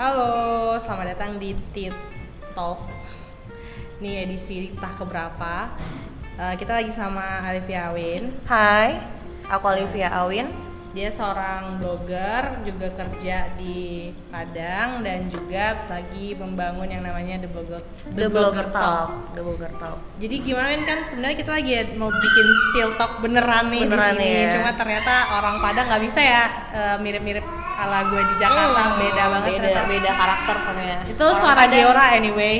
Halo, selamat datang di Tit Talk. Ini edisi entah keberapa. Eh, kita lagi sama Alivia Awin. Hai, aku Olivia Awin. Dia seorang blogger, juga kerja di Padang dan juga lagi membangun yang namanya The Blogger The, Blogger Talk. The Blogger Talk. Jadi gimana kan sebenarnya kita lagi mau bikin Til Talk beneran nih Beneran di sini. ya. Cuma ternyata orang Padang nggak bisa ya eh, mirip-mirip ala gue di Jakarta, Hmm, beda banget Beda, ternyata. beda karakter ternyata. Itu suara Geora anyway.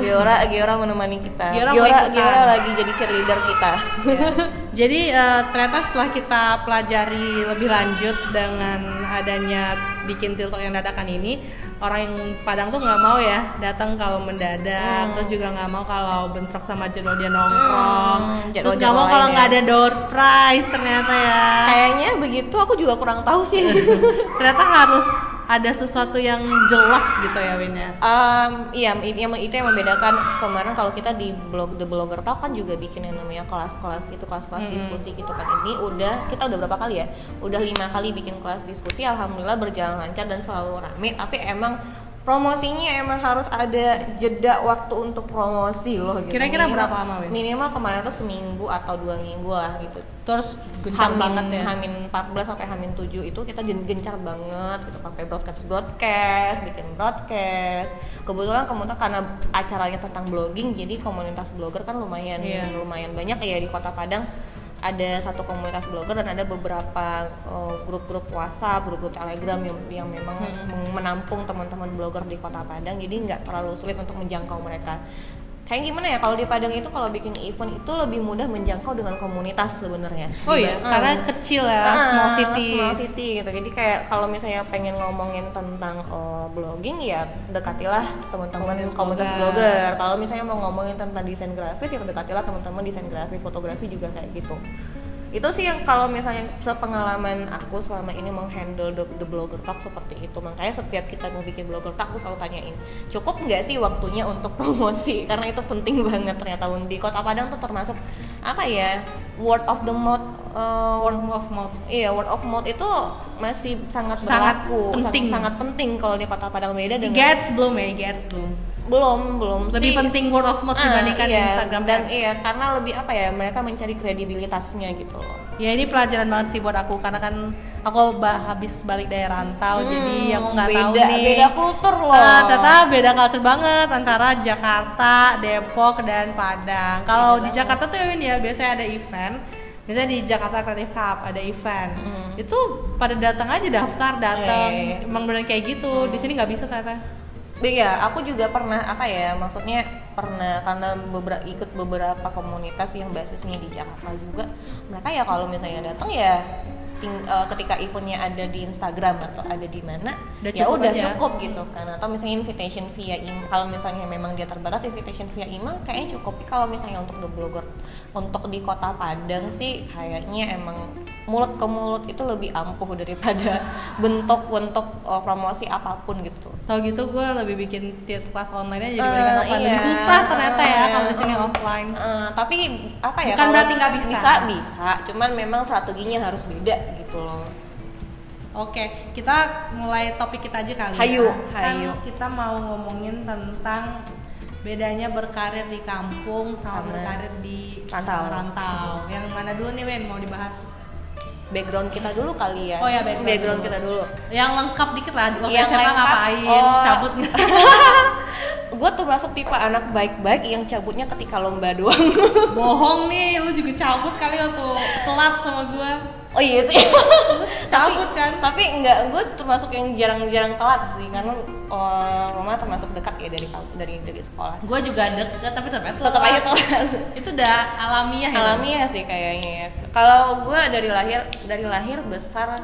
Giora, Giora menemani kita. Giora Giora, lagi jadi cheerleader kita. Jadi eh, ternyata setelah kita pelajari lebih lanjut dengan adanya bikin tiltok yang dadakan ini, orang yang Padang tuh nggak mau ya datang kalau mendadak, Hmm. terus juga nggak mau kalau bentrok sama jadwal dia nongkrong, Hmm, terus nggak mau kalau nggak ya. ada door prize ternyata ya. Kayaknya begitu aku juga kurang tahu sih. ternyata harus ada sesuatu yang jelas gitu ya Win ya. Em, iya, itu yang, itu yang membedakan kemarin kalau kita di blog The Blogger Talk kan juga bikin yang namanya kelas-kelas gitu, kelas-kelas diskusi gitu kan. Ini udah kita udah berapa kali ya? Udah lima kali bikin kelas diskusi, alhamdulillah berjalan lancar dan selalu rame. Tapi emang promosinya emang harus ada jeda waktu untuk promosi loh gitu. Kira-kira Minimal- berapa lama, Win? Minimal kemarin tuh seminggu atau dua minggu lah gitu. Terus gencar Hamin, banget ya. Hamin 14 sampai Hamin 7 itu kita gen- gencar banget gitu pakai broadcast broadcast, bikin broadcast. Kebetulan kemudian karena acaranya tentang blogging jadi komunitas blogger kan lumayan Iya. lumayan banyak ya di Kota Padang. Ada satu komunitas blogger dan ada beberapa uh, grup-grup WhatsApp, grup-grup Telegram yang yang memang meng- menampung teman-teman blogger di Kota Padang. Jadi nggak terlalu sulit untuk menjangkau mereka. Kayak gimana ya kalau di Padang itu kalau bikin event itu lebih mudah menjangkau dengan komunitas sebenarnya. Oh iya, Dibanding- karena kecil ya, Ah, small city. small city gitu jadi kayak kalau misalnya pengen ngomongin tentang oh, blogging ya dekatilah teman-teman Komunitas komunitas blogger. blogger kalau misalnya mau ngomongin tentang desain grafis ya dekatilah teman-teman desain grafis fotografi juga kayak gitu itu sih yang kalau misalnya sepengalaman aku selama ini menghandle the, the blogger talk seperti itu makanya setiap kita mau bikin blogger talk aku selalu tanyain cukup nggak sih waktunya untuk promosi karena itu penting banget ternyata di kota Padang tuh termasuk apa ya word of the mouth uh, word of mouth. Iya, word of mouth itu masih sangat Sangat berlaku, penting. sangat, sangat penting kalau di Kota Padang beda dengan Gets belum ya, Gets belum. Belum belum Lebih sih. penting word of mouth Ah, dibandingkan iya, Instagram dan ads. iya karena lebih apa ya mereka mencari kredibilitasnya gitu loh. Ya ini pelajaran banget sih buat aku karena kan aku habis balik dari rantau jadi aku nggak tahu Hmm, nih. beda kultur loh. Ah, ternyata beda culture banget antara Jakarta, Depok dan Padang. Kalau di Jakarta tuh Win, ya biasanya ada event. Misalnya di Jakarta Creative Hub ada event. Itu pada datang aja daftar, datang. Hmm. Iya, iya. Emang bener kayak gitu. Di sini nggak bisa ternyata. Iya, aku juga pernah apa ya, maksudnya pernah karena beberapa ikut beberapa komunitas yang basisnya di Jakarta juga. Mereka ya kalau misalnya datang ya ting- eh, ketika eventnya ada di Instagram atau ada di mana, Udah ya cukup udah aja. cukup gitu kan. Atau misalnya invitation via email, kalau misalnya memang dia terbatas invitation via email, kayaknya cukup. Tapi Kalau misalnya untuk the blogger, untuk di Kota Padang sih kayaknya emang mulut ke mulut itu lebih ampuh daripada bentuk-bentuk eh, promosi apa pun gitu. Tahu gitu gue lebih bikin tier kelas online aja Eh, dibandingkan offline. Lebih iya. susah ternyata ya Iya. kalau di sini offline. Eh, tapi apa ya? Bukan berarti nggak bisa. Bisa bisa, cuman memang strateginya harus beda gitu loh. Oke, kita mulai topik kita aja kali Hayu, ya. Kan hayu. kita mau ngomongin tentang bedanya berkarir di kampung sama, Sama berkarir di rantau. rantau. Yang mana dulu nih Wen mau dibahas? Background kita dulu kali ya. Oh ya, background dulu. kita dulu. Yang lengkap dikit lah. Waktu Yang SMA lengkap, ngapain? oh. Cabut Gue termasuk tipe anak baik-baik yang cabutnya ketika lomba doang. Bohong nih, lu juga cabut kali waktu telat sama gua. Oh iya sih. Cabut kan? tapi enggak, gue termasuk yang jarang-jarang telat sih karena oh, rumah termasuk dekat ya dari dari dari sekolah. Gua juga deket tapi tetap aja Tetap aja telat. Itu udah alamiah ya. alamiah sih kayaknya ya. Kalau gue dari lahir dari lahir besar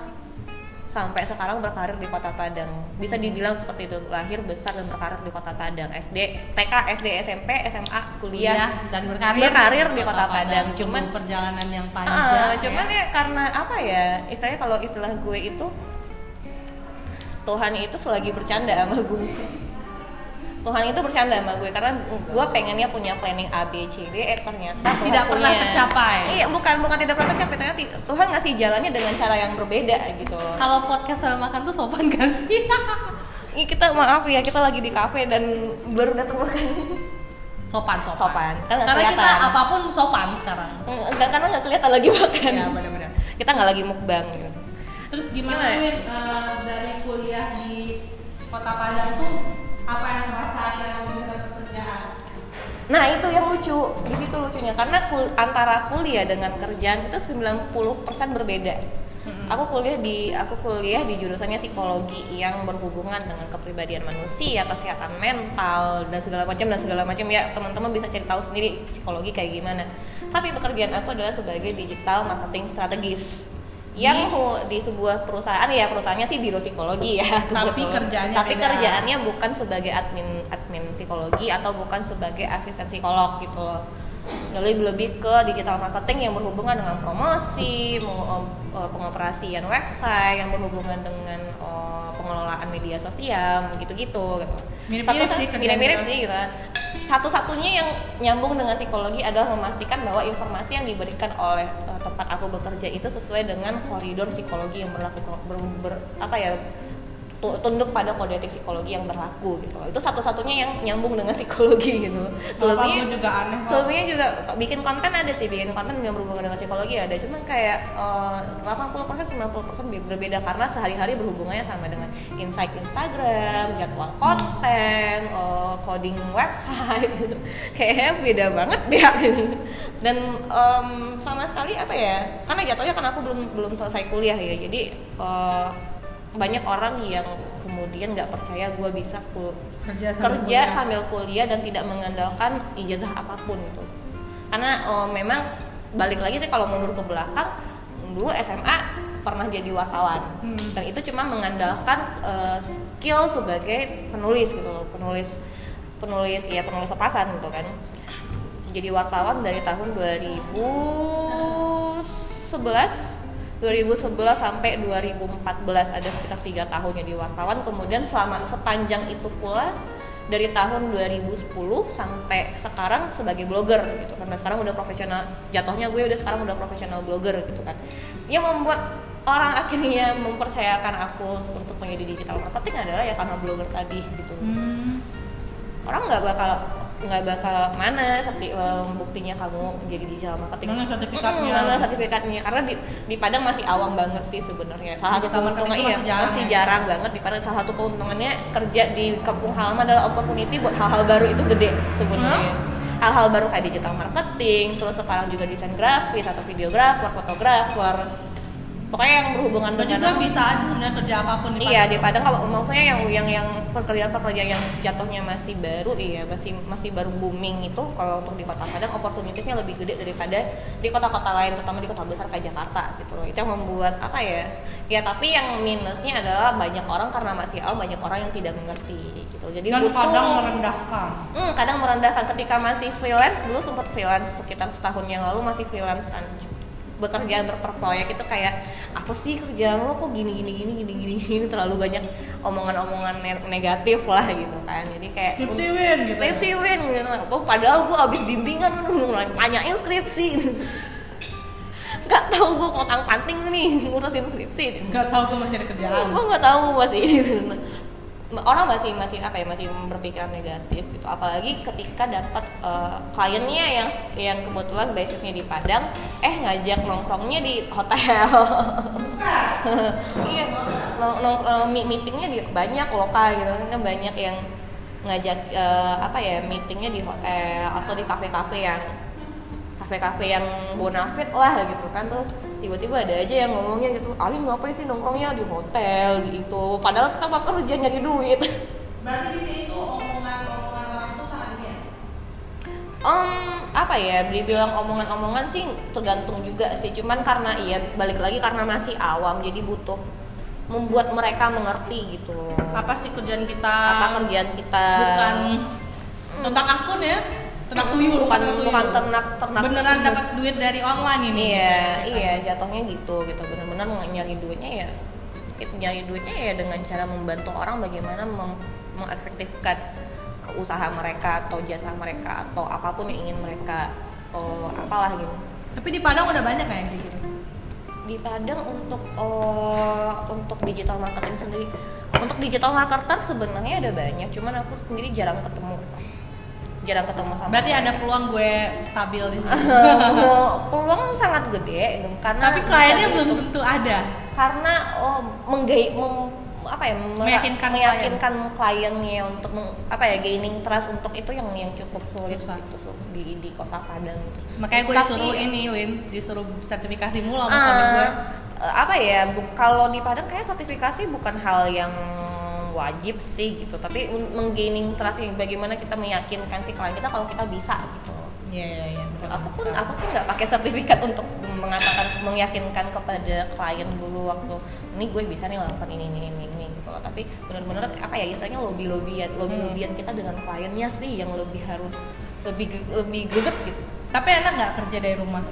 sampai sekarang berkarir di Kota Padang. Bisa dibilang seperti itu, lahir besar dan berkarir di Kota Padang. SD, TK, SD, SMP, SMA, kuliah Kuliah dan berkarir, berkarir di Kota Padang. Cuman Cuman perjalanan yang Ah, panjang. cuman ya. ya karena apa ya? Istilahnya kalau istilah gue itu Tuhan itu selagi bercanda sama gue. Tuhan itu bercanda sama gue karena gue pengennya punya planning A B C D eh ternyata Tuhan Tidak pernah punya- tercapai. iya bukan bukan tidak pernah tercapai ternyata Tuhan ngasih jalannya dengan cara yang berbeda gitu Kalau podcast sama makan tuh sopan gak sih? Ini kita maaf ya kita lagi di kafe dan baru datang makan sopan, sopan. Sopan. Kan Karena kita apa pun sopan sekarang. enggak karena nggak kelihatan lagi makan Iya, benar-benar. kita nggak lagi mukbang gitu. Terus gimana, Gimana? Win eh, dari kuliah di Kota Padang tuh apa yang ngerasain yang bisa dapat kerjaan? Nah itu yang lucu, di situ lucunya karena kul- antara kuliah dengan kerjaan itu 90% berbeda. Aku kuliah di aku kuliah di jurusannya psikologi yang berhubungan dengan kepribadian manusia, kesehatan mental dan segala macam dan segala macam ya teman-teman bisa cari tahu sendiri psikologi kayak gimana. Tapi pekerjaan aku adalah sebagai digital marketing strategis yang hu- di sebuah perusahaan ya perusahaannya sih biro psikologi ya Tapi kebetulan. kerjaannya tapi beda. kerjaannya bukan sebagai admin admin psikologi atau bukan sebagai asisten psikolog gitu loh lebih lebih ke digital marketing yang berhubungan dengan promosi meng- eh, pengoperasian website yang berhubungan dengan eh, pengelolaan media sosial gitu-gitu gitu. Mirip-mirip sih mirip-mirip gitu. Satu-satunya yang nyambung dengan psikologi adalah memastikan bahwa informasi yang diberikan oleh eh, tempat aku bekerja itu sesuai dengan koridor psikologi yang berlaku ber- ber- apa ya tunduk pada kode etik psikologi yang berlaku gitu loh. Itu satu-satunya yang nyambung dengan psikologi gitu. Gue juga aneh. Sebelumnya juga bikin konten ada sih, bikin konten yang berhubungan dengan psikologi ada. Cuman kayak eh, 80% 90% bi- berbeda karena sehari-hari berhubungannya sama dengan insight Instagram, jadwal konten, eh, coding website gitu. Kayaknya beda banget ya. Dan em, sama sekali apa ya? Karena jatuhnya kan aku belum belum selesai kuliah ya. Jadi eh, banyak orang yang kemudian nggak percaya gue bisa kul- Kerja sambil kerja kuliah. sambil kuliah dan tidak mengandalkan ijazah apa pun gitu karena eh, memang balik lagi sih kalau mundur ke belakang dulu SMA pernah jadi wartawan Hmm. dan itu cuma mengandalkan eh, skill sebagai penulis gitu loh penulis penulis ya penulis lepasan gitu kan jadi wartawan dari tahun 2011 2011 sampai 2014 ada sekitar tiga tahun jadi wartawan. Kemudian selama sepanjang itu pula dari tahun 2010 sampai sekarang sebagai blogger gitu karena sekarang udah profesional jatuhnya gue udah sekarang udah profesional blogger gitu kan. Yang membuat orang akhirnya mempercayakan aku untuk menjadi digital marketing adalah ya karena blogger tadi gitu. Hmm. orang nggak bakal nggak bakal mana seperti eh, buktinya kamu jadi digital marketing. Mana sertifikatnya? Mana sertifikatnya? Karena di, di Padang masih awam banget sih sebenarnya. Salah satu keuntungan iya masih jarang masih ya? jarang banget di Padang. Salah satu keuntungannya kerja di kampung halaman adalah opportunity buat hal-hal baru itu gede sebenarnya. Hal-hal baru kayak digital marketing terus sekarang juga desain grafis atau videografer fotografer pokoknya yang berhubungan Berarti dengan gue bisa aja sebenarnya kerja apa pun di Iya di Padang kalau maksudnya yang yang yang pekerjaan-pekerjaan yang jatuhnya masih baru iya masih masih baru booming itu kalau untuk di kota Padang opportunitiesnya lebih gede daripada di kota-kota lain terutama di kota besar kayak Jakarta gitu loh. Itu yang membuat apa ya ya tapi yang minusnya adalah banyak orang karena masih awal banyak orang yang tidak mengerti gitu. Jadi Dan butuh- kadang merendahkan. Hmm, kadang merendahkan. Ketika masih freelance dulu sempat freelance sekitar setahun yang lalu masih freelance kan bekerjaan per per proyek itu kayak apa sih kerjaan lo kok gini gini gini gini gini gini terlalu banyak omongan-omongan ne- negatif lah gitu kan jadi kayak Skripsi win gitu. skripsi win gitu. Padahal gue abis bimbingan tanyain skripsi nggak tahu gue ngotang panting nih ngurusin skripsi Gak tau gue masih ada kerjaan. gue nggak tahu masih orang masih masih apa ya masih berpikiran negatif gitu. Apalagi ketika dapat eh, kliennya yang yang kebetulan basisnya di Padang eh ngajak nongkrongnya di hotel. Iya nong, eh, meetingnya di banyak lokal gitu. Kan banyak yang ngajak eh, apa ya meetingnya di hotel atau di kafe-kafe yang kafe-kafe yang bonafit lah gitu kan. Terus tiba-tiba ada aja yang ngomongnya gitu Alin ngapain sih nongkrongnya? Di hotel di itu. Padahal kita mah kerja nyari duit. Berarti di sini tuh omongan-omongan orang tuh sangat ini ya? Om apa ya dibilang omongan-omongan sih tergantung juga sih. Cuman karena iya balik lagi karena masih awam jadi butuh membuat mereka mengerti gitu loh. Apa sih kerjaan kita? apa kerjaan kita? Bukan tentang akun ya? Ternak tuyul, bukan ternak tuyul. bukan ternak ternak Beneran dapat duit dari online ini. iya gitu, iya jatuhnya gitu gitu benar-benar nge- nyari duitnya ya nyari duitnya ya dengan cara membantu orang bagaimana mem- mengefektifkan usaha mereka atau jasa mereka atau apa pun yang ingin mereka oh, apalah gitu Tapi di Padang udah banyak kayak gitu. di Padang untuk oh, untuk digital marketing sendiri untuk digital marketer sebenarnya ada banyak cuman aku sendiri jarang ketemu jarang ketemu sama Berarti ada peluang gue stabil di sini. peluang sangat gede karena Tapi kliennya belum tentu ada. karena oh, menggai mem- apa ya Meyakinkan meyakinkan kliennya untuk meng- apa ya gaining trust untuk itu yang yang cukup sulit Susah. gitu di di kota Padang gitu. Makanya gue Tapi- disuruh ini, Win, disuruh sertifikasi mulu sama suami gue. eh, apa ya bu- kalau di Padang kayak sertifikasi bukan hal yang wajib sih gitu. Tapi menggaining trust bagaimana kita meyakinkan si klien kita kalau kita bisa gitu. Iya, iya, iya. aku pun aku pun nggak pakai sertifikat untuk mengatakan meyakinkan kepada klien dulu waktu ini gue bisa nih lakukan ini ini ini, ini gitu loh. Tapi benar-benar apa ya istilahnya lobby lobbyan lobby lobbyan kita dengan kliennya sih yang lebih harus lebih lebih greget gitu. Tapi enak nggak kerja dari rumah?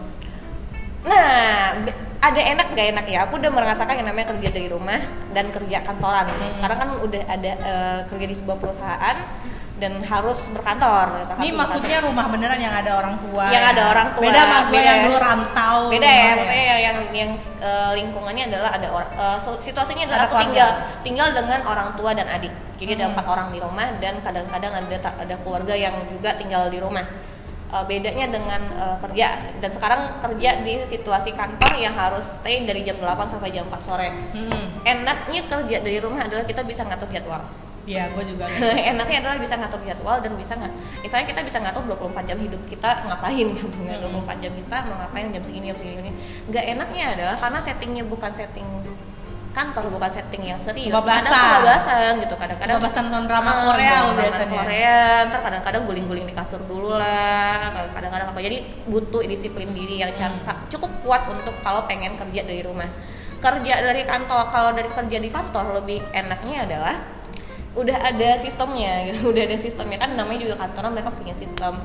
Nah, ada enak gak enak ya? Aku udah merasakan yang namanya kerja dari rumah dan kerja kantoran. Sekarang kan udah ada eh, kerja di sebuah perusahaan dan harus berkantor. gitu, harus Ini berkantor. maksudnya rumah beneran yang ada orang tua. Yang ada orang tua, Beda sama gue yang dulu rantau. beda ya maksudnya yang yang, yang eh, lingkungannya adalah ada orang so- situasinya adalah Ada aku keluarga. tinggal tinggal dengan orang tua dan adik jadi ada Hmm. empat orang di rumah dan kadang-kadang ada ada keluarga yang juga tinggal di rumah Eh, bedanya dengan eh, kerja. Dan sekarang kerja di situasi kantor yang harus stay dari jam 8 sampai jam 4 sore. Hmm. enaknya kerja dari rumah adalah kita bisa ngatur jadwal. Iya, gue juga. enaknya adalah bisa ngatur jadwal dan bisa nggak misalnya kita bisa ngatur 24 jam hidup kita ngapain gitu nggak 24 jam kita mau ngapain jam segini jam segini. Nggak enaknya adalah karena settingnya bukan setting kantor bukan setting yang serius Kebablasan. kadang kebablasan gitu kadang-kadang Kebablasan nonton drama Ah, Korea lo drama biasanya. Korea ntar kadang-kadang guling-guling di kasur dulu lah kadang-kadang apa jadi butuh disiplin diri yang Hmm. cukup kuat untuk kalau pengen kerja dari rumah kerja dari kantor kalau dari kerja di kantor lebih enaknya adalah udah ada sistemnya gitu. udah ada sistemnya kan namanya juga kantoran mereka punya sistem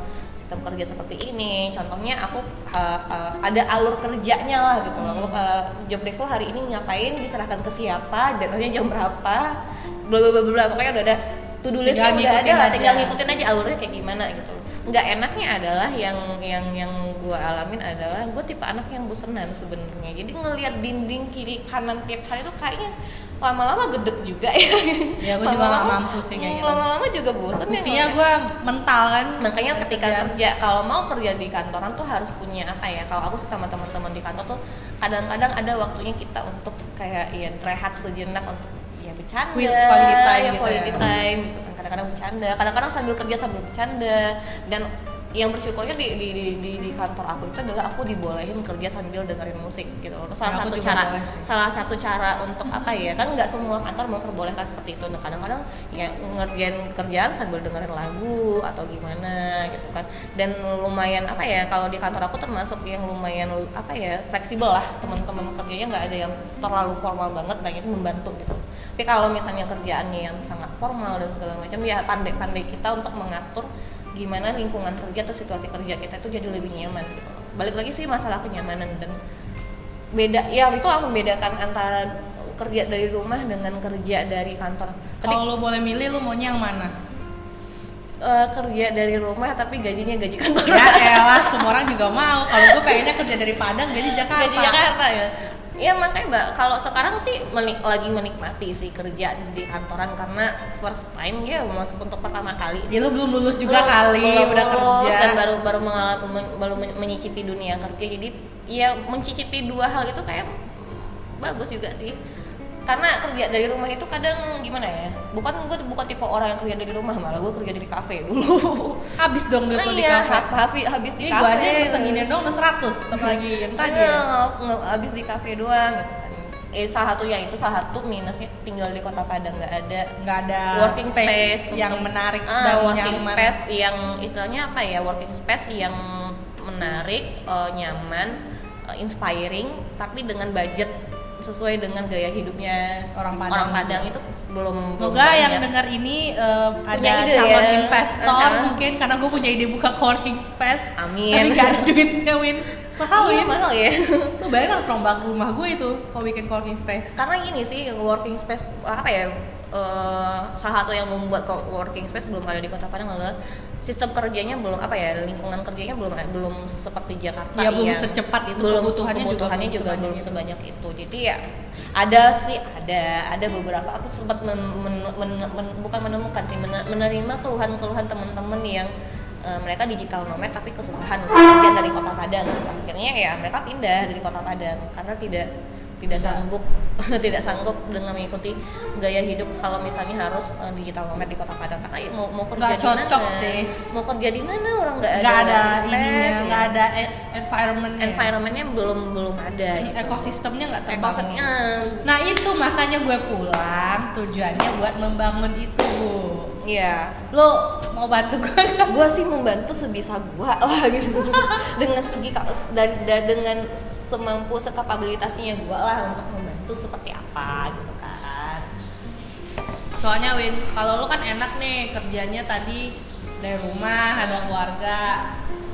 sistem kerja seperti ini. Contohnya aku uh, uh, ada alur kerjanya lah gitu loh. Uh, job desk lo hari ini ngapain diserahkan ke siapa jadwalnya jam berapa bla bla bla bla. Pokoknya udah ada to do list udah ada ngikutin lah aja. tinggal ngikutin aja alurnya kayak gimana gitu loh. Nggak enaknya adalah yang yang yang gue alamin adalah gue tipe anak yang bosenan sebenarnya jadi ngelihat dinding kiri kanan tiap hari tuh kayaknya lama-lama gedek juga ya Ya, gua juga Lama-lama- mampu sih kayak gitu. lama-lama juga bosen ya Buktinya ngeliat- gue mental kan. makanya ketika Kerjaan. kerja kalau mau kerja di kantoran tuh harus punya apa ya kalau aku sama teman-teman di kantor tuh kadang-kadang ada waktunya kita untuk kayak ya rehat sejenak untuk ya bercanda With quality time ya, gitu quality ya. time gitu kan kadang-kadang bercanda kadang-kadang sambil kerja sambil bercanda dan yang bersyukurnya di, di, di, di, di kantor aku itu adalah aku dibolehin kerja sambil dengerin musik gitu loh. Salah Ya, satu cara boleh salah satu cara untuk apa ya kan nggak semua kantor memperbolehkan seperti itu. Nah kadang-kadang ya ngerjain kerjaan sambil dengerin lagu atau gimana gitu kan. Dan lumayan apa ya kalau di kantor aku termasuk yang lumayan apa ya fleksibel lah. Teman-teman kerjanya nggak ada yang terlalu formal banget dan itu membantu gitu. Tapi kalau misalnya kerjaannya yang sangat formal dan segala macam ya pandai-pandai kita untuk mengatur gimana lingkungan kerja atau situasi kerja kita itu jadi lebih nyaman gitu balik lagi sih masalah kenyamanan dan beda ya itu lah membedakan antara kerja dari rumah dengan kerja dari kantor Kalau lo boleh milih, lo maunya yang mana? eh, kerja dari rumah tapi gajinya gaji kantor Ya elah, semua orang juga mau. Kalau gue pengennya kerja dari Padang, gaji Jakarta. gaji Jakarta ya ya makanya mbak kalau sekarang sih menik- lagi menikmati sih kerja di kantoran karena first time ya meskipun untuk pertama kali. Sih Ya lo belum lulus juga Belum- kali, belum udah lulus kerja. dan baru baru mengalami men- baru men- menyicipi dunia kerja. Jadi ya mencicipi dua hal itu kayak bagus juga sih karena kerja dari rumah itu kadang gimana ya bukan gue bukan tipe orang yang kerja dari rumah malah gue kerja dari kafe dulu Habis dong duit lo di iya kafe. hab- habis habis di Ini gue kafe aja yang pesen gini dong udah 100 apalagi yang tadi ya. Nge- habis di kafe doang gitu kan eh salah satu yang itu salah satu minusnya tinggal di kota Padang nggak ada Nggak ada working space space, yang untuk- menarik Ah, dan working nyaman. space yang istilahnya apa ya working space yang menarik eh, nyaman eh, inspiring tapi dengan budget sesuai dengan gaya hidupnya Orang Padang Padang itu belum Semoga yang dengar ini eh, ada ide calon ya. investor Calon. mungkin karena gue punya ide buka coworking space. Amin. Tapi gak ada duitnya Win. Mahal Iya, Win. mahal ya Lu bayangin harus rombak rumah gue itu kalau bikin coworking space. karena gini sih working space apa ya eh, salah satu yang membuat working space belum ada di Kota Padang adalah sistem kerjanya belum apa ya lingkungan kerjanya belum belum seperti Jakarta Ya, belum yang secepat itu, belum kebutuhannya juga kebutuhannya belum juga, sebanyak belum itu. sebanyak itu. Jadi ya ada sih ada ada beberapa. Aku sempat men- men- men- men- bukan menemukan sih men- menerima keluhan-keluhan teman-teman yang eh, mereka digital nomad tapi kesusahan untuk kerja dari kota Padang. Akhirnya ya mereka pindah dari kota Padang karena tidak tidak sanggup tidak sanggup dengan mengikuti gaya hidup kalau misalnya harus eh, digital nomad di kota Padang. Karena ya mau mau kerja di mana? cocok sih. mau kerja di mana? Orang nggak ada ada ininya ya. nggak ada e- environmentnya. Environmentnya belum belum ada gitu. ekosistemnya nggak terbangun. Ekosistemnya. Nah itu makanya gue pulang tujuannya buat membangun itu bu Iya, lo mau bantu gue gue sih membantu sebisa gua lah gitu. Dengan segi dan, dan dengan semampu sekapabilitasnya gua lah untuk membantu seperti apa gitu kan. Soalnya Win kalau lo kan enak nih kerjanya tadi dari rumah ada keluarga.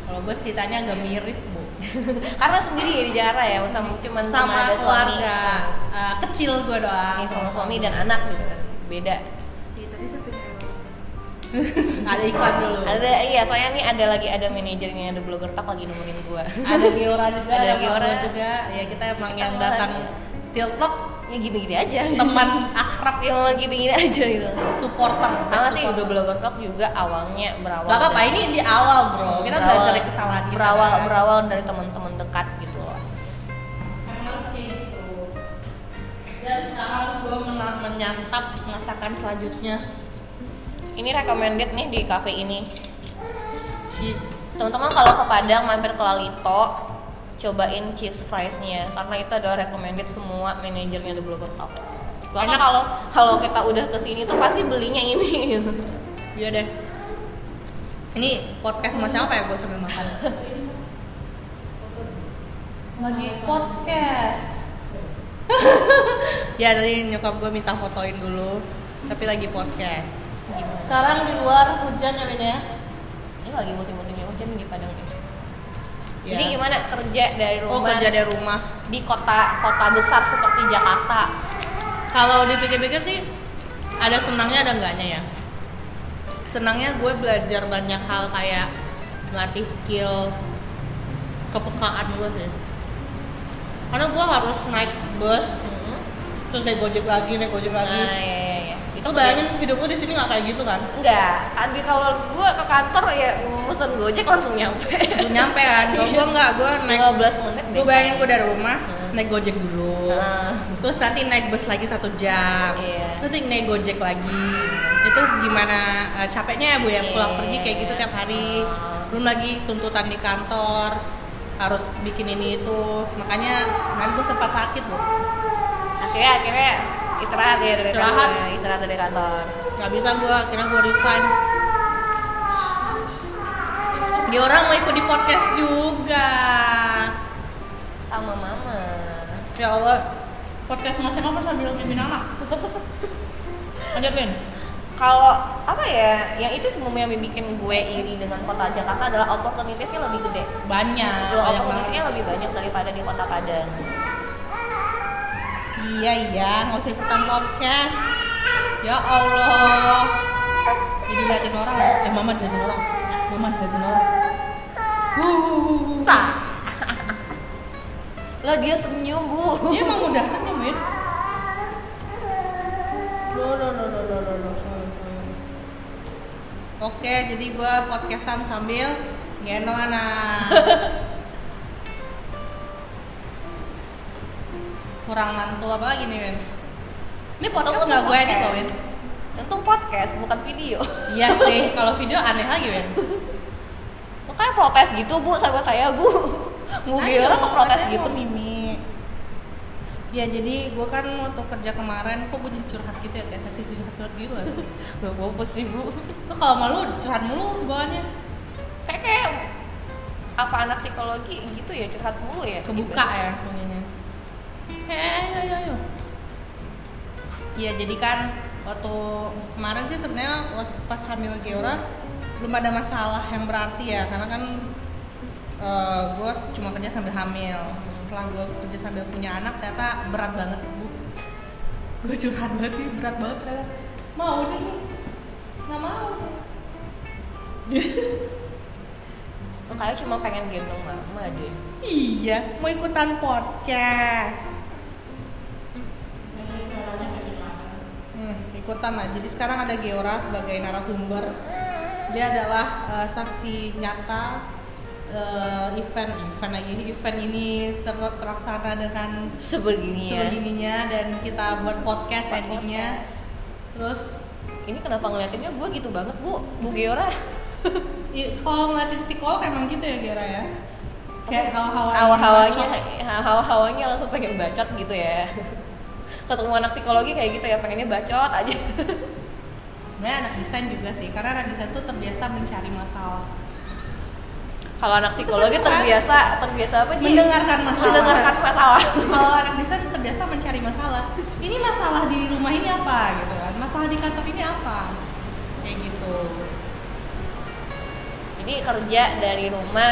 Kalau gue ceritanya agak miris bu. Karena sendiri di Jakarta ya sama cuman sama, sama ada suami. keluarga. Eh, kecil gue doang. Iya, sama suami dan anak gitu kan. Beda ada iklan dulu ada iya soalnya nih ada lagi ada manajernya ada blogger talk lagi nemenin gua ada Giora juga Ada ada, Giora. Juga ya kita emang Kita yang datang tiltok ya gitu-gitu aja teman akrab yang gitu-gitu aja gitu supporter sama sih udah blogger talk juga awalnya berawal Gak apa-apa, ini di awal bro. Kita berawal- belajar dari kesalahan kita. berawal kan. berawal dari teman-teman dekat gitu loh Emang sih gitu. Dan sekarang gue menyantap masakan selanjutnya. Ini recommended nih di cafe ini Cheese. teman-teman kalau ke Padang mampir ke Lalito cobain cheese fries-nya karena itu adalah recommended semua manajernya The Blogger Talk karena Enak. kalau kalau kita udah ke sini tuh pasti belinya ini gitu. Iya deh. Ini podcast macam apa ya gue sambil makan? Lagi podcast. ya tadi nyokap gue minta fotoin dulu, tapi lagi podcast. Sekarang di luar hujan ya Win ya? ini lagi musim-musimnya hujan di Padang nih Ya. jadi gimana kerja dari rumah Oh kerja dari rumah. di kota kota besar seperti Jakarta Kalau dipikir-pikir sih ada senangnya ada enggaknya ya. Senangnya gue belajar banyak hal kayak melatih skill kepekaan gue sih. Karena gue harus naik bus, Hmm. terus naik gojek lagi, naik gojek lagi. nah ya Itu bayangin hidup gue di sini nggak kayak gitu kan? enggak tadi kalau gua ke kantor ya mesen gojek langsung nyampe Gue nyampe kan, kalau gue nggak, gue naik 15 menit Gue bayangin gue dari rumah Hmm. naik gojek dulu, Nah. terus nanti naik bus lagi satu jam, Iya. terus nanti naik gojek lagi. Itu gimana eh, capeknya ya bu ya pulang Iya. pergi kayak gitu tiap hari. Hmm. Belum lagi tuntutan di kantor harus bikin ini itu, makanya kemarin gue sempat sakit bu. akhirnya akhirnya istirahat ya dari Istirahat. kantor istirahat dari kantor Gak bisa gue, akhirnya gue resign. Dia orang mau ikut di podcast juga. sama mama Ya Allah, podcast macam apa sambil mimin anak? Lanjut Win. kalau apa ya yang itu sebenarnya yang bikin gue iri dengan kota Jakarta adalah opportunitiesnya lebih gede Banyak, banyak opportunitiesnya banget. lebih banyak daripada di kota Padang Iya iya, nggak usah ikutan podcast. Ya Allah. Jadi liatin orang ya. Eh mama liatin orang. Mama liatin orang. Tak lah dia senyum bu Dia emang udah senyum Win. Loh, loh, loh, loh, loh, loh. Oke, jadi gua podcastan sambil gendong Kurang mantul apa lagi nih, Win? Ini podcast nggak gue edit loh, Win. untung podcast bukan video Iya sih, kalau video aneh lagi, Win. makanya protes gitu bu sama saya bu gimana kok protes gitu Mimi. Ya jadi gue kan waktu kerja kemarin kok gue jadi curhat gitu ya kayak sesi curhat-curhat gitu ya. Gak apa sih bu Lo kalau malu curhat mulu bawaannya kayak kayak apa anak psikologi gitu ya curhat mulu ya kebuka ya punyanya. Eh, ayo ayo ayo. Iya jadi kan waktu kemarin sih sebenarnya pas- hamil Geora belum ada masalah yang berarti ya karena kan gue cuma kerja sambil hamil. Setelah gue kerja sambil punya anak ternyata berat banget bu. Gue curhat banget nih berat banget ternyata. Mau deh nih nggak mau. Makanya cuma pengen gendong mama deh. Iya mau ikutan podcast ikutan lah. Jadi sekarang ada Geora sebagai narasumber. Dia adalah eh, saksi nyata eh, event event lagi. Event ini ter- terlaksana dengan sebegini ya. sebegininya dan kita buat podcast endingnya. terus ini kenapa ngeliatinnya gue gitu banget bu? Bu Geora. I- kalau ngeliatin psikolog emang gitu ya Gera ya? Kayak hawa-hawa hawa-hawanya hawa-hawanya langsung pengen bacot gitu ya ketemu anak psikologi kayak gitu ya pengennya bacot aja. Sebenarnya anak desain juga sih karena anak desain tuh terbiasa mencari masalah. Kalau anak psikologi terbiasa terbiasa apa sih? Mendengarkan masalah. Mendengarkan masalah. Kalau anak desain terbiasa mencari masalah. Ini masalah di rumah ini apa gitu kan? Masalah di kantor ini apa? Kayak gitu. Jadi kerja dari rumah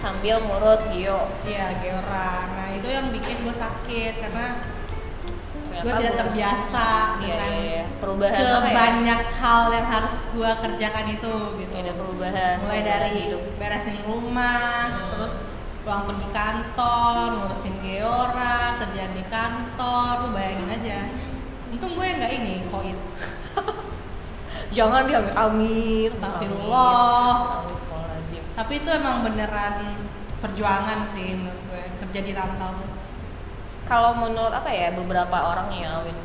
sambil ngurus Gio. Iya Geora. Nah itu yang bikin gue sakit karena gue tidak terbiasa Iya, dengan iya, iya. perubahan ke apa ya? banyak hal yang harus gue kerjakan itu gitu ada perubahan mulai dari hidup. beresin rumah terus pulang pergi kantor ngurusin geora kerjaan di kantor lu bayangin aja untung gue nggak ini koin jangan diambil amir Astagfirullah. Astagfirullahaladzim. tapi itu emang beneran perjuangan sih menurut gue kerja di rantau kalau menurut apa ya beberapa orang ya Win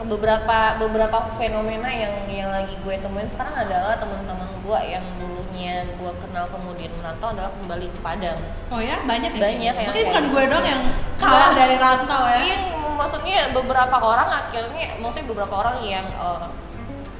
beberapa beberapa fenomena yang yang lagi gue temuin sekarang adalah teman-teman gue yang dulunya gue kenal kemudian merantau adalah kembali ke Padang oh ya banyak ya Banyak yang kayak bukan gue dong yang kalah dari rantau ya Iya, maksudnya beberapa orang akhirnya, maksudnya beberapa orang yang eh,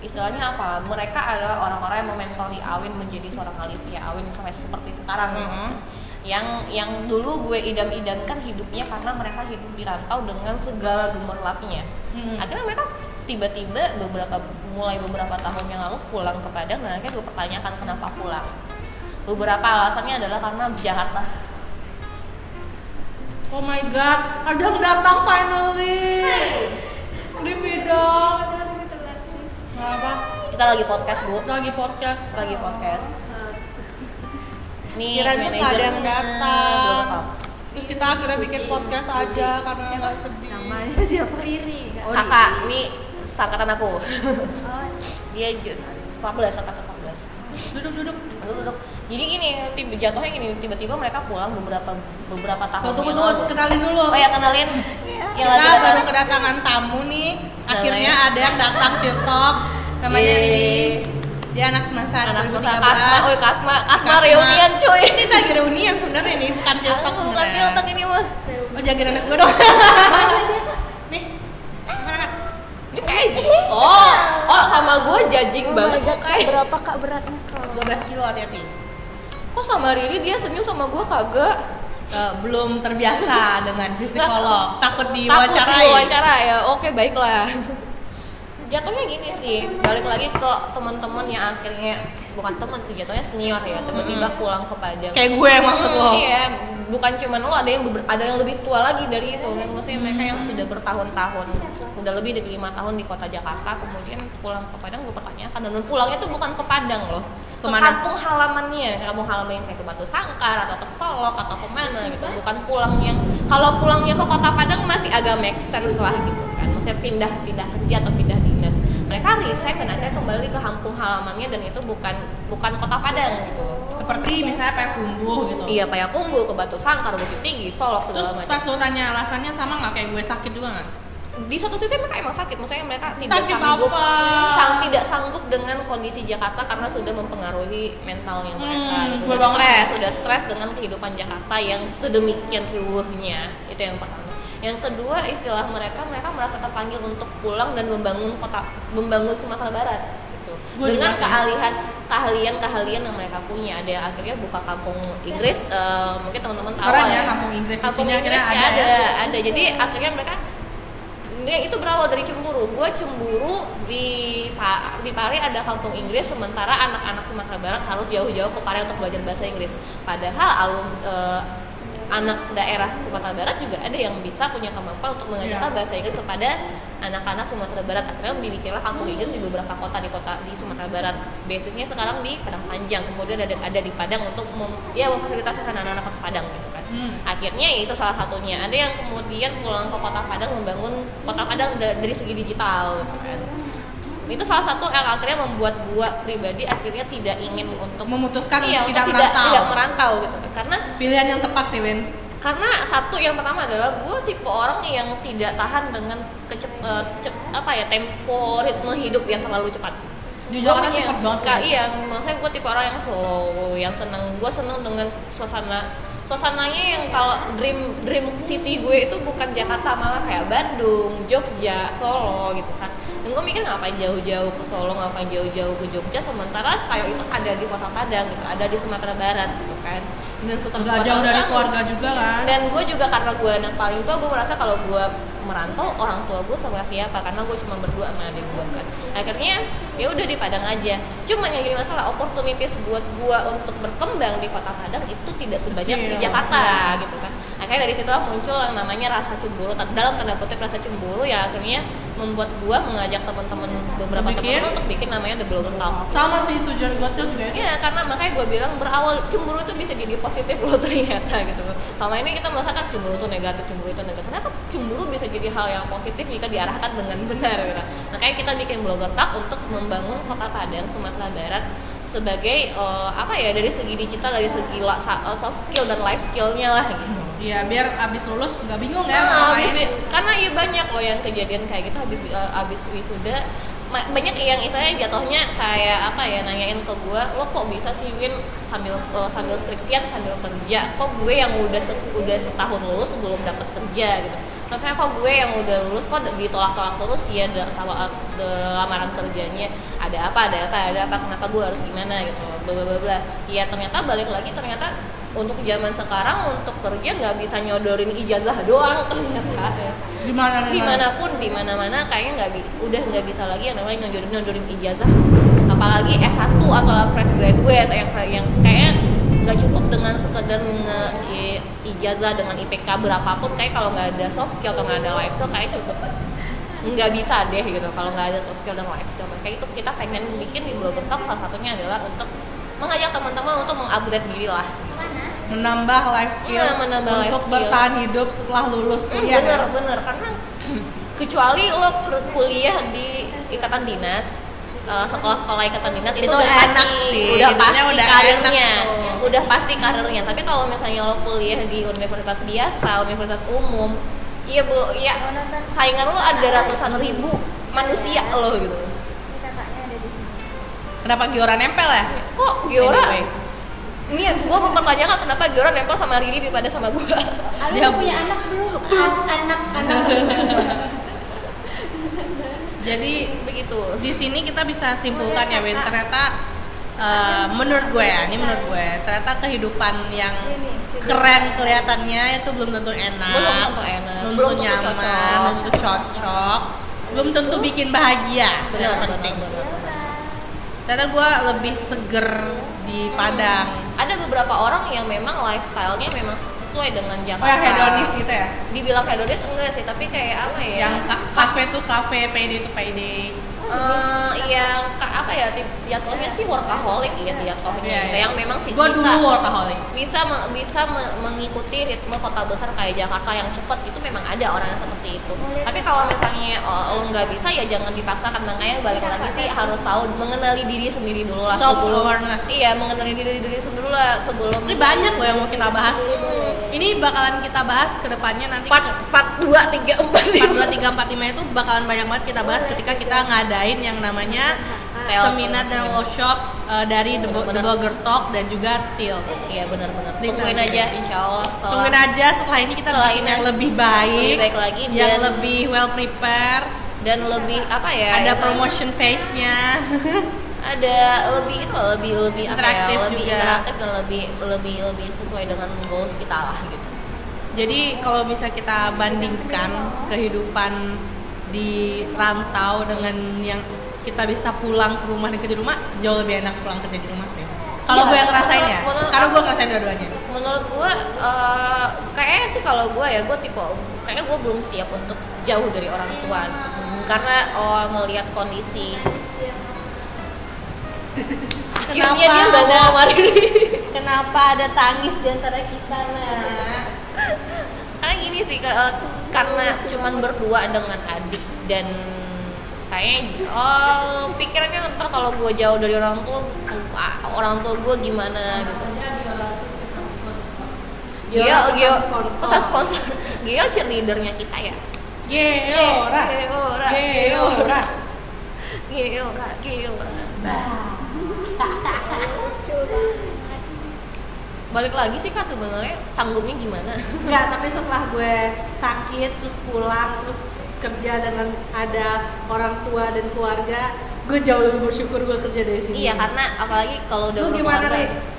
istilahnya apa? Mereka adalah orang-orang yang mementori Awin menjadi seorang Alifia Awin sampai seperti sekarang. gitu. Mhm. Yang yang dulu gue idam-idamkan hidupnya karena mereka hidup di rantau dengan segala gemerlapnya. Mhm. Akhirnya mereka tiba-tiba beberapa mulai beberapa tahun yang lalu pulang ke Padang dan akhirnya gue pertanyakan kenapa pulang. Beberapa alasannya adalah karena Jakarta. Oh my god ada yang datang finally! Di video. Apa. Kita lagi podcast bu. Lagi podcast. Lagi podcast nih Kirain tuh nggak ada yang datang. terus kita akhirnya bikin podcast aja karena nggak sedih. Namanya siapa? Riri kan? Oh, kakak nih sangkatan aku. Oh, dia ju- 14 angkatan 14 duduk duduk. Duduk duduk. Jadi gini tiba jatuhnya gini tiba-tiba mereka pulang beberapa beberapa tahun oh, tunggu tunggu kenalin dulu. Oh ya kenalin. Lagi kita baru datang kedatangan tamu nih. Akhirnya ada yang datang TikTok. Namanya. Riri dia anak semasa anak masa 2013. Kasma, oh Kasma, Kasma Kasma. reunian cuy. ini lagi reunian sebenarnya ini bukan TikTok Bukan sebenarnya tiltak ini mah. oh jagain anak gue dong nih mana Ini kayak oh, oh sama gue judging oh banget kok kayak. berapa kak beratnya kalau 12 kilo hati-hati Kok sama Riri dia senyum sama gue kagak? Eh, belum terbiasa dengan psikolog takut Takut diwawancarai diwawancara ya. Oke, baiklah. Jatuhnya gini sih, balik lagi ke teman-teman yang akhirnya bukan teman sih, jatuhnya senior ya, tiba-tiba pulang ke Padang. kayak gue maksud lo Iya, bukan cuma lo, ada yang ada yang lebih tua lagi dari itu kan. Maksudnya mereka yang sudah bertahun-tahun, udah lebih dari lima tahun di kota Jakarta, kemudian pulang ke Padang gue pertanyakan dan pulangnya tuh bukan ke Padang loh, ke Ke mana? kampung halamannya, kampung halaman yang kayak ke Batu Sangkar atau ke Solok atau ke mana gitu, bukan pulang yang kalau pulangnya ke kota Padang masih agak make sense lah gitu kan, maksudnya pindah pindah kerja atau pindah dinas. Mereka resign dan akhirnya kembali ke kampung halamannya dan itu bukan bukan kota Padang gitu. seperti misalnya kayak kumbuh gitu Iya, Payakumbuh, ke Batu Sangkar, Bukit Tinggi, Solok terus segala macam. pas lo tanya alasannya sama nggak kayak gue sakit juga nggak Di satu sisi mereka emang sakit, maksudnya mereka tidak Sakit sanggup, apa? sang tidak sanggup dengan kondisi Jakarta karena sudah mempengaruhi mentalnya mereka. Hmm, gitu. gue Udah banget. stres, sudah stres dengan kehidupan Jakarta yang sedemikian riuhnya. Itu yang pertama. Yang kedua istilah mereka, mereka merasa terpanggil untuk pulang dan membangun kota, membangun Sumatera Barat. Gitu. Dengan sih. keahlian keahlian-keahlian yang mereka punya. Ada yang akhirnya buka kampung Inggris, eh, mungkin teman-teman tahu Keren lah ya kampung Inggris di kampung sini Inggris ada, ada, ya. ada. Jadi akhirnya mereka dia itu berawal dari cemburu. Gue cemburu di di Pare ada kampung Inggris, sementara anak-anak Sumatera Barat harus jauh-jauh ke Pare untuk belajar bahasa Inggris. Padahal alum eh, anak daerah Sumatera Barat juga ada yang bisa punya kemampuan untuk mengajarkan Iya. bahasa Inggris kepada anak-anak Sumatera Barat. Akhirnya dibikinlah kampung Inggris di beberapa kota di kota di Sumatera Barat. Basisnya sekarang di Padang Panjang kemudian ada ada di Padang untuk mem, ya memfasilitasi anak-anak ke Padang gitu kan. Hmm. akhirnya ya itu salah satunya. Ada yang kemudian pulang ke kota Padang membangun kota Padang da- dari segi digital gitu kan itu salah satu yang akhirnya membuat gua pribadi akhirnya tidak ingin untuk Memutuskan iya, untuk untuk tidak merantau. tidak merantau gitu kan. karena Pilihan yang tepat sih Win. karena satu yang pertama adalah gue tipe orang yang tidak tahan dengan kecep, eh, cep- apa ya tempo ritme hidup yang terlalu cepat Di Gua Jakarta punya- cepet banget sih. Iya maksudnya gue tipe orang yang slow yang seneng gue seneng dengan suasana suasananya yang kalau dream dream city gue itu bukan Jakarta malah kayak Bandung Jogja Solo gitu kan dan gue mikir ngapain jauh-jauh ke Solo ngapain jauh-jauh ke Jogja sementara kayak itu ada di kota Padang gitu ada di Sumatera Barat gitu kan dan setelah Gak jauh dari keluarga juga kan. dan gue juga karena gue anak paling tua gue merasa kalau gue merantau orang tua gue sama siapa karena gue cuma berdua sama adik gue kan akhirnya ya udah di Padang aja cuma yang jadi masalah opportunities buat gue untuk berkembang di kota Padang itu tidak sebanyak di Kecil. Jakarta gitu kan akhirnya dari situ muncul yang namanya rasa cemburu dalam tanda kutip rasa cemburu ya akhirnya membuat gue mengajak teman-teman beberapa teman untuk bikin namanya The Blogger Talk Sama sih tujuan gue tuh juga. Iya, karena makanya gue bilang berawal cemburu itu bisa jadi positif loh ternyata gitu. Selama ini kita merasakan cemburu itu negatif, cemburu itu negatif. Ternyata cemburu bisa jadi hal yang positif jika diarahkan dengan benar gitu. Makanya kita bikin blogger talk untuk membangun kota Padang, Sumatera Barat sebagai eh, apa ya dari segi digital, dari segi eh, soft skill dan life skillnya lah gitu. Iya biar abis lulus nggak bingung ya. Ah, habis ngapain. bi- karena iya banyak loh yang kejadian kayak gitu habis eh, habis wisuda. Banyak yang istilahnya jatuhnya kayak apa ya nanyain ke gue lo kok bisa sih Win sambil eh, sambil skripsian sambil kerja? Kok gue yang udah se- udah setahun lulus belum dapat kerja? Gitu. Tapi kok gue yang udah lulus kok ditolak-tolak terus ya lamaran kerjanya? Ada apa ada apa ada apa? Kenapa gue harus gimana? Gitu. Bla bla bla ya ternyata balik lagi ternyata untuk zaman sekarang untuk kerja nggak bisa nyodorin ijazah doang ternyata. Ya Gimana? Nih? di mana pun di mana mana kayaknya nggak bi- udah nggak bisa lagi yang namanya nyodorin nyodorin ijazah. Apalagi S1 atau fresh graduate yang yang kayaknya nggak cukup dengan sekedar nge ijazah dengan IPK berapapun. Kayak kalau nggak ada soft skill atau nggak ada life skill kayak cukup. Nggak bisa deh gitu kalau nggak ada soft skill dan life skill. Makanya itu kita pengen bikin di blogger talk salah satunya adalah untuk mengajak teman-teman untuk mengupgrade diri lah Menambah life skill Iya, menambah life untuk skill. bertahan hidup setelah lulus Hmm, kuliah. bener ya? bener karena kecuali lo kuliah di ikatan dinas eh, sekolah-sekolah ikatan dinas itu, Itu udah enak pasti, sih, udah pasti udah karirnya enak tuh. udah pasti karirnya tapi kalau misalnya lo kuliah di universitas biasa universitas umum iya bu ya saingan lo ada ratusan ribu manusia lo gitu Ini kakaknya ada di sini. Kenapa Giora nempel ya? kok Giora Anyway. Ini gue mempertanyakan kenapa Giora nempel sama Riri daripada sama gue Dia- udah punya anak belum? anak anak. Jadi begitu. Di sini kita bisa simpulkan ya Win. Ternyata eh, menurut gue ya ini menurut gue ternyata kehidupan yang keren kelihatannya itu belum tentu enak Belum tentu enak, belum belum tentu nyaman cocok. belum tentu cocok belum tentu bikin bahagia. Benar yang benar penting. benar benar ternyata gue lebih seger di Padang ada beberapa orang yang memang lifestyle-nya memang sesuai dengan oh Jakarta. yang hedonis gitu ya Dibilang hedonis enggak sih, tapi kayak apa ya? yang ka- kafe tuh kafe PD tuh PD eh yang apa ya? Jatuhnya sih workaholic ya jatuhnya. Iya, gitu. iya. Yang memang sih gue bisa dulu workaholic bisa me- bisa me- mengikuti ritme kota besar kayak Jakarta yang cepat itu memang ada orang yang seperti itu. Tapi kalau misalnya oh, lo nggak bisa ya jangan dipaksakan makanya balik lagi sih harus tahu mengenali diri sendiri dulu lah sebelum awareness. iya mengenali diri diri sendiri dulu lah sebelum ini banyak loh yang mau kita bahas ini bakalan kita bahas ke depannya nanti part part dua tiga empat Part 2, 3, 4, 5 itu bakalan banyak banget kita bahas ketika kita ngadain yang namanya seminar dan workshop uh, dari The, Bo- The Bener-bener. Blogger Talk dan juga TIL. Iya benar-benar. Di Tungguin aja insya Allah setelah Tungguin aja setelah ini kita Setelah bikin ini yang lebih baik, lebih baik lagi yang dan- lebih well prepared, dan lebih apa ya? ada promotion pace-nya. Ada lebih itu lebih lebih apa Interaktif ya? Lebih juga. interaktif dan lebih lebih lebih sesuai dengan goals kita lah gitu. Jadi kalau bisa kita bandingkan kehidupan di rantau dengan yang kita bisa pulang ke rumah dan kerja di rumah jauh lebih enak pulang kerja di rumah sih. Kalau Iya, gue yang ngerasain ya, karena aku- gue ngerasain dua-duanya. Menurut gua eh, sih kalau gue ya gue tipe kayaknya gue belum siap untuk jauh dari orang tua Hmm, karena oh ngelihat kondisi Kenapa dia ada- Kenapa ada tangis di antara kita nah? karena gini sih eh, karena cuman berdua dengan adik dan kayaknya oh pikirannya ntar kalau gue jauh dari orang tua orang tua gue gimana gitu Gio, Gio, pesan sponsor. Gio cheerleadernya kita ya. Geora. Geora, Geora. Geora, Geora. Balik lagi sih kak sebenarnya canggungnya gimana? Enggak, tapi setelah gue sakit terus pulang terus kerja dengan ada orang tua dan keluarga, gue jauh lebih bersyukur gue kerja dari sini. iya karena apalagi kalau udah Lu gimana, berkeluarga.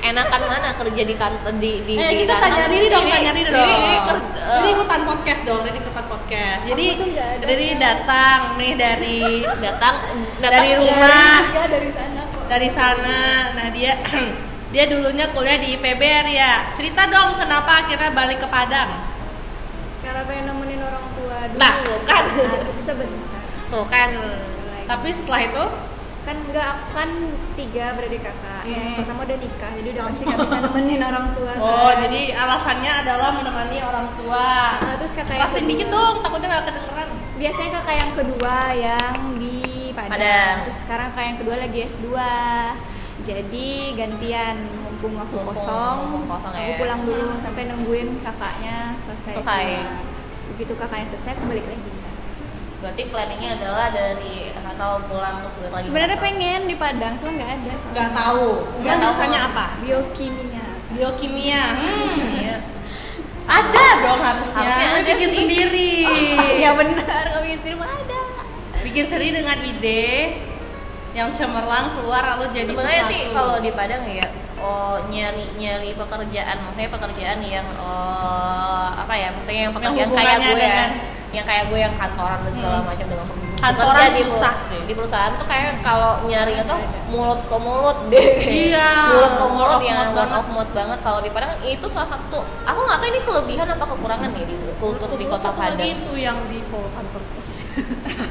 Enakan mana kerja di kantor di di Eh, di kita kantor? tanya diri dong, Ini- tanya diri ini- dong. ini ker- eh, Jadi ikutan podcast dong, jadi ikutan podcast. Jadi ada. jadi datang nih dari datang datang dari rumah, Iya dari sana. Dari sana. Nah dia dia dulunya kuliah di IPBR ya. Cerita dong kenapa akhirnya balik ke Padang? Karena pengen nemenin orang tua dulu. Nah, kan. sebentar. Bisa bentar. tuh kan Tapi setelah itu kan enggak aku kan tiga beradik kakak Hmm. yang pertama udah nikah jadi udah pasti nggak bisa nemenin orang tua Oh, kan. jadi alasannya adalah menemani orang tua. Nah, terus kakak yang kedua- dikit dong, takutnya nggak kedengeran. biasanya kakak yang kedua yang di Padang, Padang. terus sekarang kakak yang kedua lagi S2 jadi gantian mumpung aku Mumpung- kosong, mumpung kosong aku ya. pulang dulu sampai nungguin kakaknya selesai Selesai. begitu kakaknya selesai aku balik lagi berarti planningnya adalah dari tahu pulang terus balik lagi sebenarnya pengen di Padang cuma nggak ada soalnya. Nggak tahu. Nggak tahu sama. apa? biokimia Biokimia. Hmm. Iya. Ada dong harusnya. Harusnya ada bikin sih. sendiri. ya benar kalau istri mah ada bikin sendiri dengan ide yang cemerlang keluar lalu jadi sebenarnya sesuatu. sih kalau di Padang ya oh nyari nyari pekerjaan maksudnya pekerjaan yang oh, apa ya maksudnya yang pekerjaan kayak hubungannya gue ya yang kayak gue yang kantoran dan segala macam dengan Kantoran bekerja di susah peru- sih. di perusahaan tuh kayak kalau nyari itu mulut ke mulut deh Iya, mulut ke mulut yang word banget. of mouth banget kalau di Padang itu salah satu aku nggak tahu ini kelebihan apa kekurangan nih di kultur di kota Padang itu yang di kantor pos.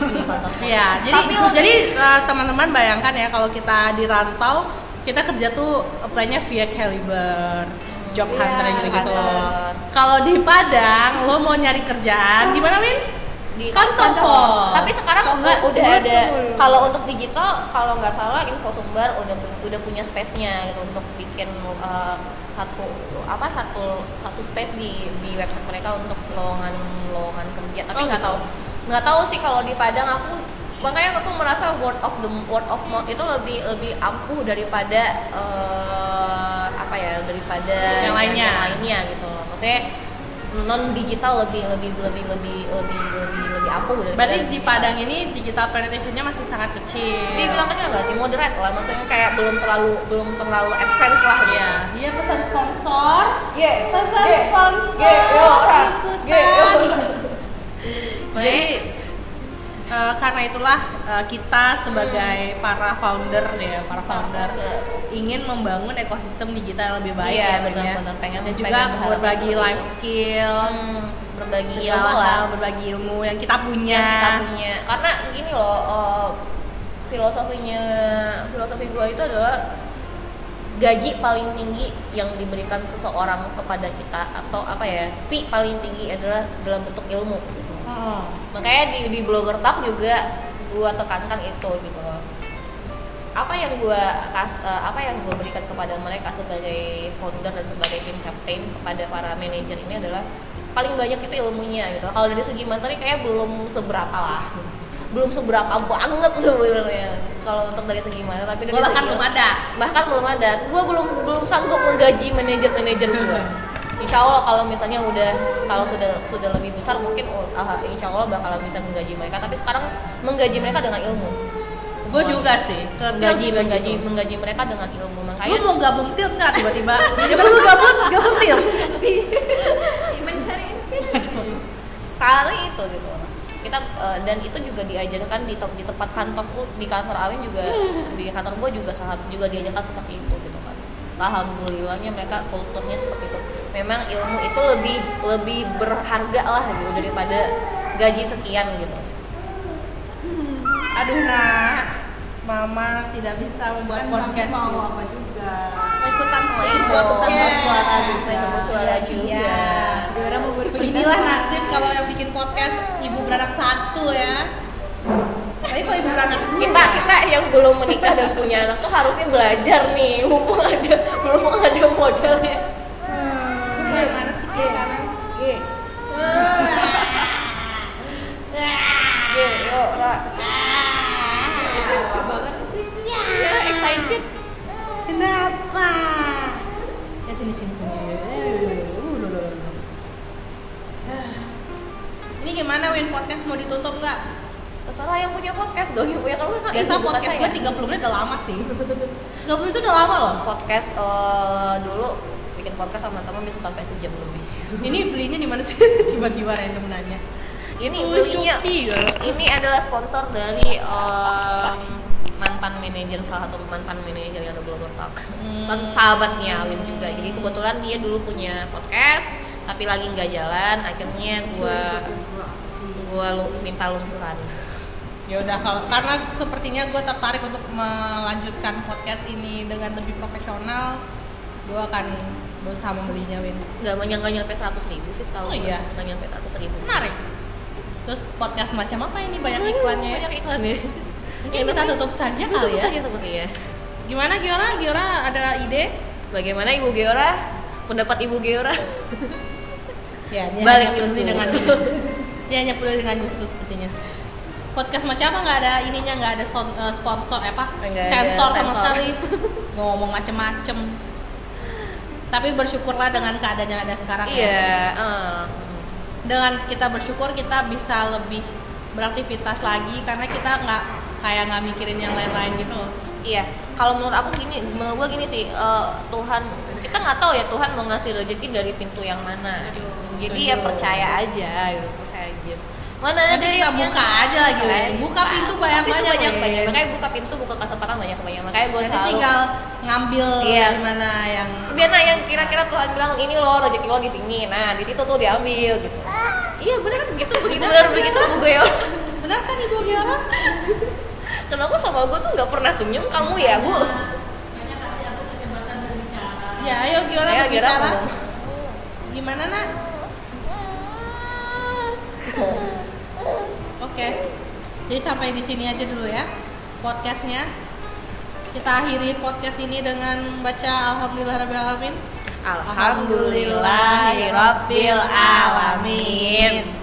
di. Iya, jadi Tapi jadi eh, teman-teman bayangkan ya kalau kita di rantau kita kerja tuh apply-nya via Caliber, job Iya, hunter gitu gitu. Hunter. Kalau di Padang lo mau nyari kerjaan gimana Win? Di Kantor pos. Tapi sekarang Kok nggak? udah ada kalau untuk digital kalau nggak salah info sumber udah udah punya space-nya gitu untuk bikin uh, satu apa satu satu space di di website mereka untuk lowongan lowongan kerja. Tapi Oh, nggak gitu. tahu nggak tahu sih kalau di Padang aku makanya aku merasa word of the word of mouth itu lebih lebih ampuh daripada eh, apa ya daripada Yang lainnya. yang lainnya gitu loh. Maksudnya non digital lebih lebih lebih lebih lebih lebih ampuh daripada Berarti di digital. Padang ini digital penetration-nya masih sangat kecil. dibilang kecil nggak sih moderate lah maksudnya kayak belum terlalu belum terlalu advance lah gitu. Iya, dia pesan sponsor. Iya. Pesan sponsor. Ikutan. Iya, iya. Jadi eh, karena itulah eh, kita sebagai para founder ya, para founder ingin membangun ekosistem digital yang lebih baik Iya, ya, Tin, ya. benar-benar. Pengen- dan juga berbagi life itu. skill, Hmm, berbagi ilmu lah hal, berbagi ilmu yang kita punya. yang kita punya karena gini loh eh, filosofinya filosofi gue itu adalah gaji paling tinggi yang diberikan seseorang kepada kita atau apa ya fee paling tinggi adalah dalam bentuk ilmu Oh. makanya di di blogger talk juga gue tekankan itu gitu loh. Apa yang gue kas eh, apa yang gue berikan kepada mereka sebagai founder dan sebagai tim captain kepada para manajer ini adalah paling banyak itu ilmunya gitu kalau dari segi materi kayak belum seberapa lah. Belum seberapa banget sebenarnya. Kalau untuk dari segi materi tapi dari bahkan segi- belum ada. bahkan belum ada. Gue belum belum sanggup menggaji manajer manajer gue Insya Allah kalau misalnya udah kalau sudah sudah lebih besar mungkin oh, ah, Insya Allah bakalan bisa menggaji mereka. Tapi sekarang menggaji mereka dengan ilmu. Gue juga sih, ke menggaji juga menggaji gitu. menggaji mereka dengan ilmu. Lu makanya mau gabung til nggak tiba-tiba? Ya lu gabung, gabung til. mencari inspirasi. Kali itu gitu. Kita eh, dan itu juga diajarkan di, di tempat kantorku di kantor Awin juga di kantor gue juga sangat juga diajarkan seperti itu gitu kan. Alhamdulillahnya mereka kulturnya seperti itu memang ilmu itu lebih lebih berharga lah gitu daripada gaji sekian gitu. Aduh nak, mama tidak bisa membuat podcast. mau apa juga? Mau ikutan mau ikut. ikut bersuara suara juga. Ikut bersuara juga. Diora mau berpindah Beginilah nasib kalau yang bikin podcast ibu beranak satu ya. Tapi kalau ibu beranak dua, kita kita yang belum menikah dan punya anak tuh harusnya belajar nih. Mumpung ada mumpung ada modalnya Hmm, yang mana sih kiri kanan? yuk yuk ra lucu banget sih ya excited Kenapa? Ya sini sini sini. Uh. Ini gimana Win podcast mau ditutup nggak? terserah yang punya podcast dong yang punya kalau kan Biasa podcast gue 30 menit udah lama sih 30 menit itu udah lama loh podcast eh, dulu bikin podcast sama teman bisa sampai sejam lebih Ini belinya di mana sih? Tiba-tiba random nanya ini Oh, belinya Shopee, ya. ini adalah sponsor dari em, mantan manajer salah satu mantan manajer yang ada blogger talk Hmm. Sa- sahabatnya Win juga jadi kebetulan dia dulu punya podcast tapi lagi nggak jalan akhirnya gua gua lu, minta lungsuran Ya udah kalau karena sepertinya gue tertarik untuk melanjutkan podcast ini dengan lebih profesional, gue akan berusaha membelinya Win. nggak menyangka nyampe 100 ribu sih Oh setahu gua. iya. nggak nyampe 100 ribu Menarik. Terus podcast macam apa ini banyak iklannya? ya? banyak iklannya Mungkin kita tutup saja Tutup kali ya. saja sepertinya Gimana Giora? Giora ada ide? bagaimana ibu Geora pendapat ibu Geora Ya, dia Balik nyusul. dengan dia hanya peduli dengan nyusul sepertinya. Podcast macam apa nggak ada ininya nggak ada eh, sponsor eh, apa Nggak ada sensor sama sensor. sekali ngomong macem-macem. Tapi bersyukurlah dengan keadaan yang ada sekarang. ya. iya eh. Dengan kita bersyukur kita bisa lebih beraktivitas lagi karena kita nggak kayak nggak mikirin yang lain-lain gitu loh. Iya, kalau menurut aku gini, menurut gua gini sih, eh, Tuhan kita nggak tahu ya Tuhan mau ngasih rezeki dari pintu yang mana. Jadi ya percaya aja, gitu, percaya aja. Mana ada Nanti kita buka aja lagi. Kan? Buka pintu banyak-banyak, banyak Wen. banyak. Makanya buka pintu, buka kesempatan banyak banyak. Makanya gue Nanti selalu tinggal ngambil Iya. dari mana yang biar nah yang kira-kira Tuhan bilang ini loh rezeki lo di sini. Nah di situ tuh diambil gitu. Iya benar kan begitu begitu Benar, begitu? Bu Goyo. benar kan ibu Giora? Kenapa sama gue tuh nggak pernah senyum kamu ya Bu? Ya, ayo Giora Giora berbicara. Gimana nak? Oke, jadi sampai di sini aja dulu ya podcastnya. Kita akhiri podcast ini dengan baca Alhamdulillahirabbil alamin. Alhamdulillahirabbil alamin.